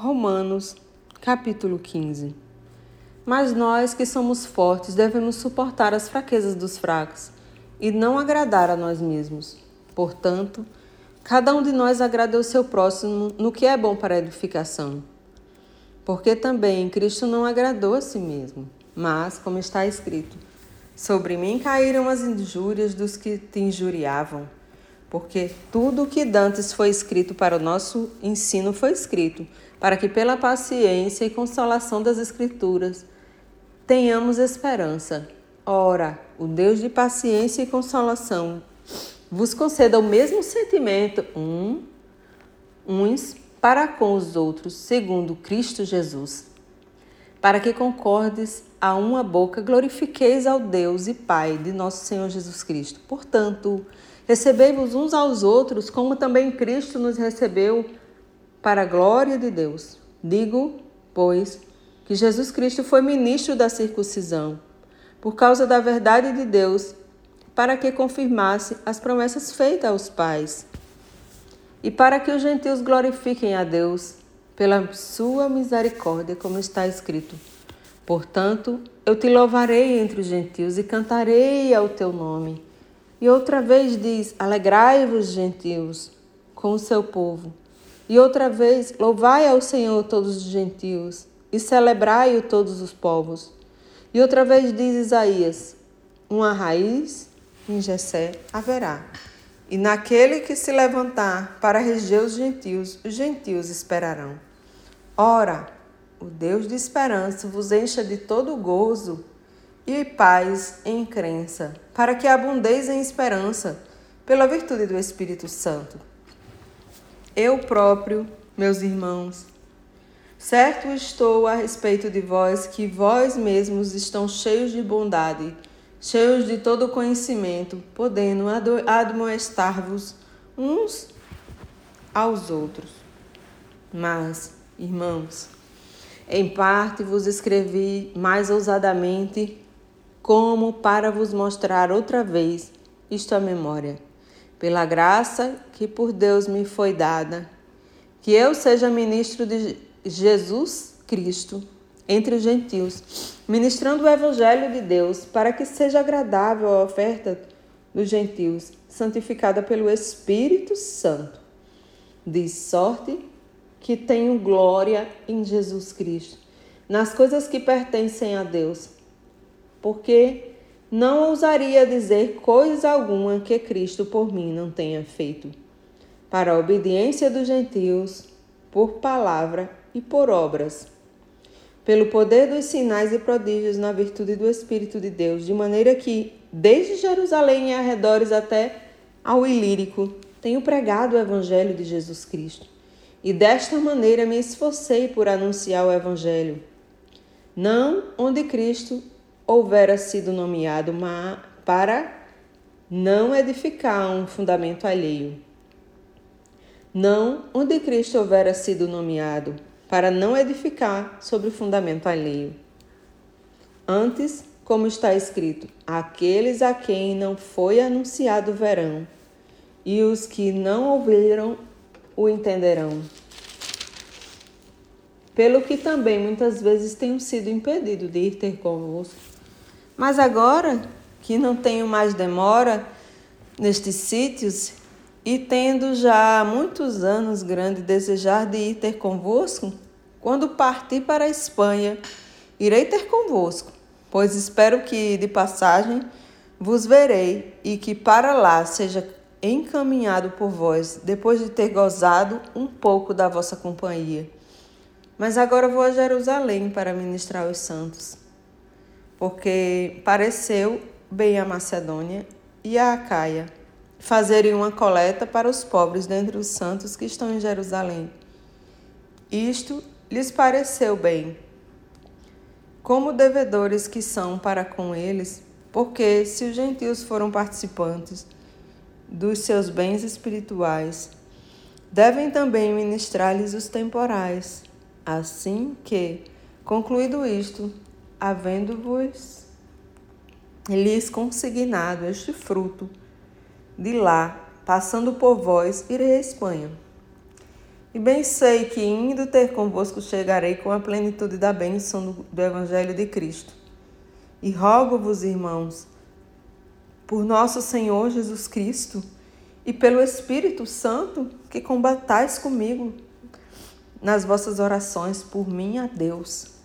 Romanos, capítulo 15. Mas nós que somos fortes devemos suportar as fraquezas dos fracos e não agradar a nós mesmos. Portanto, cada um de nós agrade o seu próximo no que é bom para a edificação. Porque também Cristo não agradou a si mesmo, mas, como está escrito, sobre mim caíram as injúrias dos que te injuriavam. Porque tudo o que dantes foi escrito para o nosso ensino foi escrito, para que pela paciência e consolação das Escrituras tenhamos esperança. Ora, o Deus de paciência e consolação vos conceda o mesmo sentimento um, uns para com os outros, segundo Cristo Jesus, para que concordes a uma boca, glorifiqueis ao Deus e Pai de nosso Senhor Jesus Cristo. Portanto, recebei-vos uns aos outros, como também Cristo nos recebeu para a glória de Deus. Digo, pois, que Jesus Cristo foi ministro da circuncisão, por causa da verdade de Deus, para que confirmasse as promessas feitas aos pais, e para que os gentios glorifiquem a Deus pela sua misericórdia, como está escrito. Portanto, eu te louvarei entre os gentios e cantarei ao teu nome. E outra vez diz: Alegrai-vos, gentios, com o seu povo. E outra vez, louvai ao Senhor todos os gentios e celebrai-o todos os povos. E outra vez diz Isaías: uma raiz em Jessé haverá. E naquele que se levantar para reger os gentios, os gentios esperarão. Ora, o Deus de esperança vos encha de todo gozo e paz em crença, para que abundeis em esperança pela virtude do Espírito Santo. Eu próprio, meus irmãos, Certo estou a respeito de vós que vós mesmos estão cheios de bondade, cheios de todo conhecimento, podendo admoestar-vos uns aos outros. Mas, irmãos, em parte vos escrevi mais ousadamente, como para vos mostrar outra vez isto à memória, pela graça que por Deus me foi dada, que eu seja ministro de Jesus Cristo entre os gentios, ministrando o evangelho de Deus, para que seja agradável a oferta dos gentios, santificada pelo Espírito Santo, de sorte que tenho glória em Jesus Cristo, nas coisas que pertencem a Deus, porque não ousaria dizer coisa alguma que Cristo por mim não tenha feito, para a obediência dos gentios, por palavra e por obras, pelo poder dos sinais e prodígios na virtude do Espírito de Deus, de maneira que, desde Jerusalém e arredores até ao Ilírico, tenho pregado o Evangelho de Jesus Cristo. E desta maneira me esforcei por anunciar o Evangelho. Não onde Cristo houvera sido nomeado, para não edificar um fundamento alheio. Não onde Cristo houvera sido nomeado, para não edificar sobre o fundamento alheio. Antes, como está escrito, aqueles a quem não foi anunciado verão, e os que não ouviram o entenderão. Pelo que também muitas vezes tenho sido impedido de ir ter convosco. Mas agora que não tenho mais demora nestes sítios, e tendo já muitos anos grande desejar de ir ter convosco, quando partir para a Espanha, irei ter convosco, pois espero que de passagem vos verei e que para lá seja encaminhado por vós, depois de ter gozado um pouco da vossa companhia. Mas agora vou a Jerusalém para ministrar os santos, porque pareceu bem a Macedônia e a Acaia fazerem uma coleta para os pobres dentre os santos que estão em Jerusalém. Isto lhes pareceu bem, como devedores que são para com eles, porque se os gentios foram participantes dos seus bens espirituais, devem também ministrar-lhes os temporais, assim que, concluído isto, havendo-vos lhes consignado este fruto, de lá, passando por vós, irei à Espanha. E bem sei que, indo ter convosco, chegarei com a plenitude da bênção do, do Evangelho de Cristo. E rogo-vos, irmãos, por nosso Senhor Jesus Cristo e pelo Espírito Santo, que combatais comigo nas vossas orações por mim a Deus,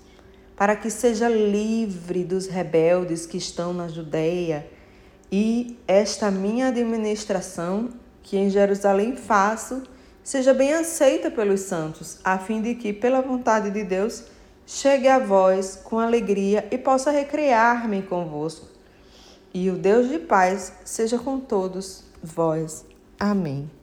para que seja livre dos rebeldes que estão na Judéia e esta minha administração, que em Jerusalém faço, seja bem aceita pelos santos, a fim de que, pela vontade de Deus, chegue a vós com alegria e possa recrear-me convosco. E o Deus de paz seja com todos vós. Amém.